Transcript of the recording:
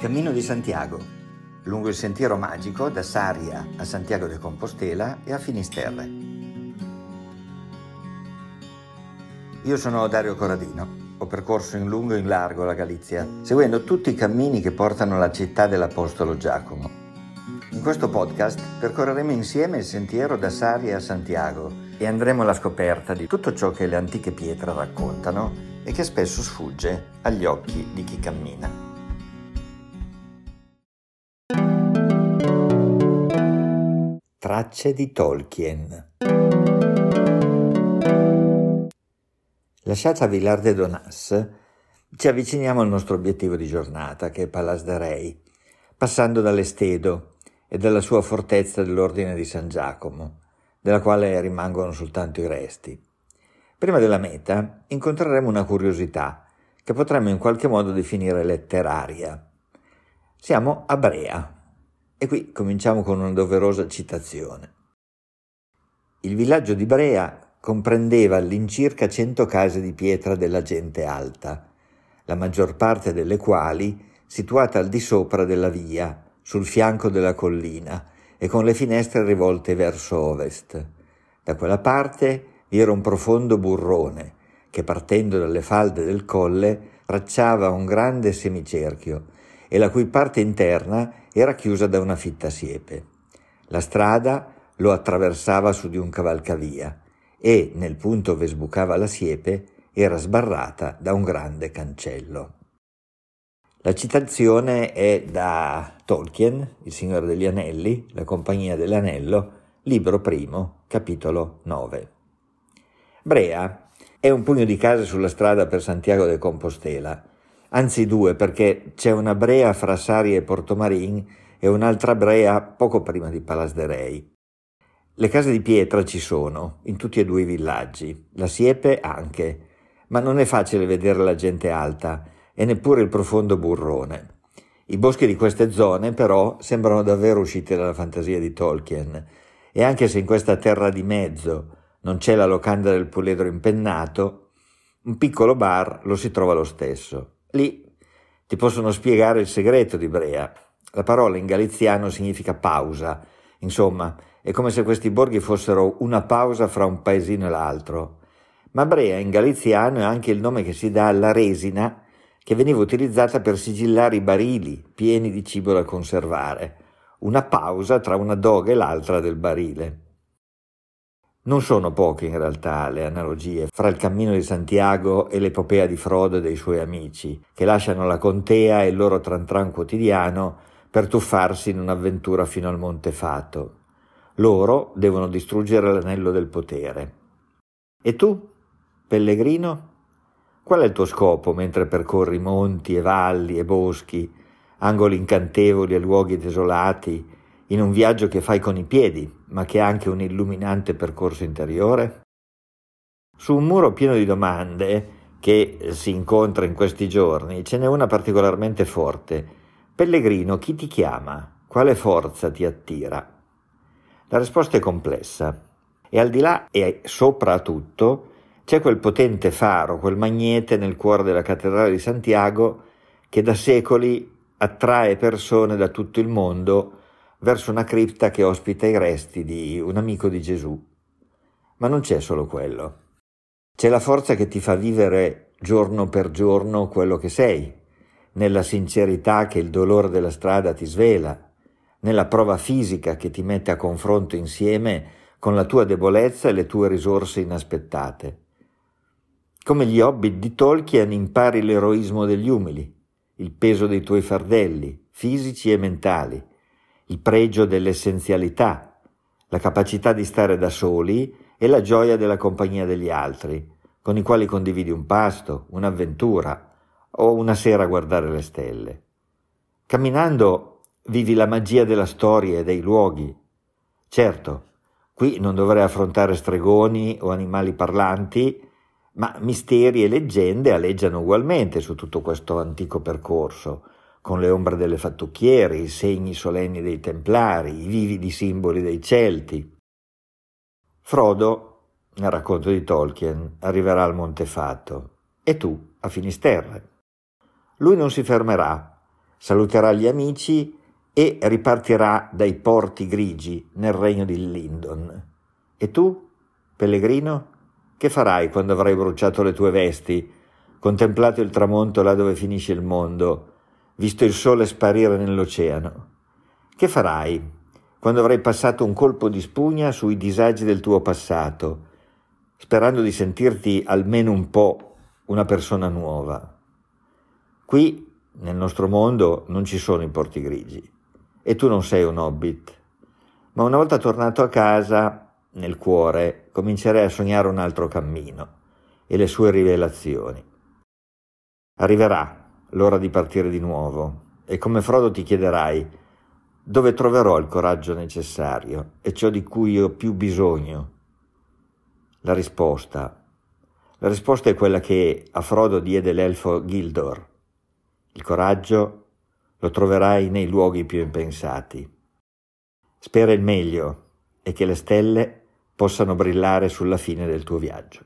Cammino di Santiago, lungo il sentiero magico da Saria a Santiago de Compostela e a Finisterre. Io sono Dario Corradino, ho percorso in lungo e in largo la Galizia, seguendo tutti i cammini che portano alla città dell'Apostolo Giacomo. In questo podcast percorreremo insieme il sentiero da Saria a Santiago e andremo alla scoperta di tutto ciò che le antiche pietre raccontano e che spesso sfugge agli occhi di chi cammina. Tracce di Tolkien. Lasciata Villar de Donas, ci avviciniamo al nostro obiettivo di giornata, che è Palas de Rei, passando dall'Estedo e dalla sua fortezza dell'Ordine di San Giacomo, della quale rimangono soltanto i resti. Prima della meta incontreremo una curiosità che potremmo in qualche modo definire letteraria. Siamo a Brea, e qui cominciamo con una doverosa citazione. Il villaggio di Brea comprendeva all'incirca cento case di pietra della gente alta, la maggior parte delle quali situate al di sopra della via, sul fianco della collina e con le finestre rivolte verso ovest. Da quella parte vi era un profondo burrone che partendo dalle falde del colle tracciava un grande semicerchio e la cui parte interna era chiusa da una fitta siepe. La strada lo attraversava su di un cavalcavia e, nel punto dove sbucava la siepe, era sbarrata da un grande cancello. La citazione è da Tolkien, Il Signore degli Anelli, La Compagnia dell'Anello, libro primo, capitolo 9. Brea è un pugno di case sulla strada per Santiago de Compostela, anzi due perché c'è una brea fra Sari e Portomarin e un'altra brea poco prima di Palas de Rei. Le case di pietra ci sono, in tutti e due i villaggi, la siepe anche, ma non è facile vedere la gente alta e neppure il profondo burrone. I boschi di queste zone però sembrano davvero usciti dalla fantasia di Tolkien e anche se in questa terra di mezzo non c'è la locanda del puledro impennato, un piccolo bar lo si trova lo stesso. Lì ti possono spiegare il segreto di Brea. La parola in galiziano significa pausa. Insomma, è come se questi borghi fossero una pausa fra un paesino e l'altro. Ma Brea in galiziano è anche il nome che si dà alla resina che veniva utilizzata per sigillare i barili pieni di cibo da conservare. Una pausa tra una doga e l'altra del barile. Non sono poche in realtà le analogie fra il cammino di Santiago e l'epopea di Frodo e dei suoi amici, che lasciano la contea e il loro tran tran quotidiano per tuffarsi in un'avventura fino al Monte Fato. Loro devono distruggere l'anello del potere. E tu, pellegrino? Qual è il tuo scopo mentre percorri monti e valli e boschi, angoli incantevoli e luoghi desolati, in un viaggio che fai con i piedi, ma che ha anche un illuminante percorso interiore? Su un muro pieno di domande che si incontra in questi giorni, ce n'è una particolarmente forte. Pellegrino, chi ti chiama? Quale forza ti attira? La risposta è complessa e al di là e sopra tutto c'è quel potente faro, quel magnete nel cuore della cattedrale di Santiago che da secoli attrae persone da tutto il mondo verso una cripta che ospita i resti di un amico di Gesù. Ma non c'è solo quello. C'è la forza che ti fa vivere giorno per giorno quello che sei, nella sincerità che il dolore della strada ti svela, nella prova fisica che ti mette a confronto insieme con la tua debolezza e le tue risorse inaspettate. Come gli hobbit di Tolkien impari l'eroismo degli umili, il peso dei tuoi fardelli, fisici e mentali, il pregio dell'essenzialità, la capacità di stare da soli e la gioia della compagnia degli altri, con i quali condividi un pasto, un'avventura o una sera a guardare le stelle. Camminando vivi la magia della storia e dei luoghi. Certo, qui non dovrei affrontare stregoni o animali parlanti, ma misteri e leggende aleggiano ugualmente su tutto questo antico percorso, con le ombre delle fattucchiere, i segni solenni dei templari, i vividi simboli dei Celti. Frodo, nel racconto di Tolkien, arriverà al Monte Fato e tu a Finisterre. Lui non si fermerà, saluterà gli amici e ripartirà dai porti grigi nel regno di Lindon. E tu, pellegrino, che farai quando avrai bruciato le tue vesti, contemplato il tramonto là dove finisce il mondo, visto il sole sparire nell'oceano? Che farai quando avrai passato un colpo di spugna sui disagi del tuo passato, sperando di sentirti almeno un po' una persona nuova? Qui, nel nostro mondo, non ci sono i porti grigi e tu non sei un hobbit. Ma una volta tornato a casa, nel cuore, comincerai a sognare un altro cammino e le sue rivelazioni. Arriverà l'ora di partire di nuovo e come Frodo ti chiederai dove troverò il coraggio necessario e ciò di cui ho più bisogno. La risposta. La risposta è quella che a Frodo diede l'elfo Gildor. Il coraggio lo troverai nei luoghi più impensati. Spera il meglio e che le stelle possano brillare sulla fine del tuo viaggio.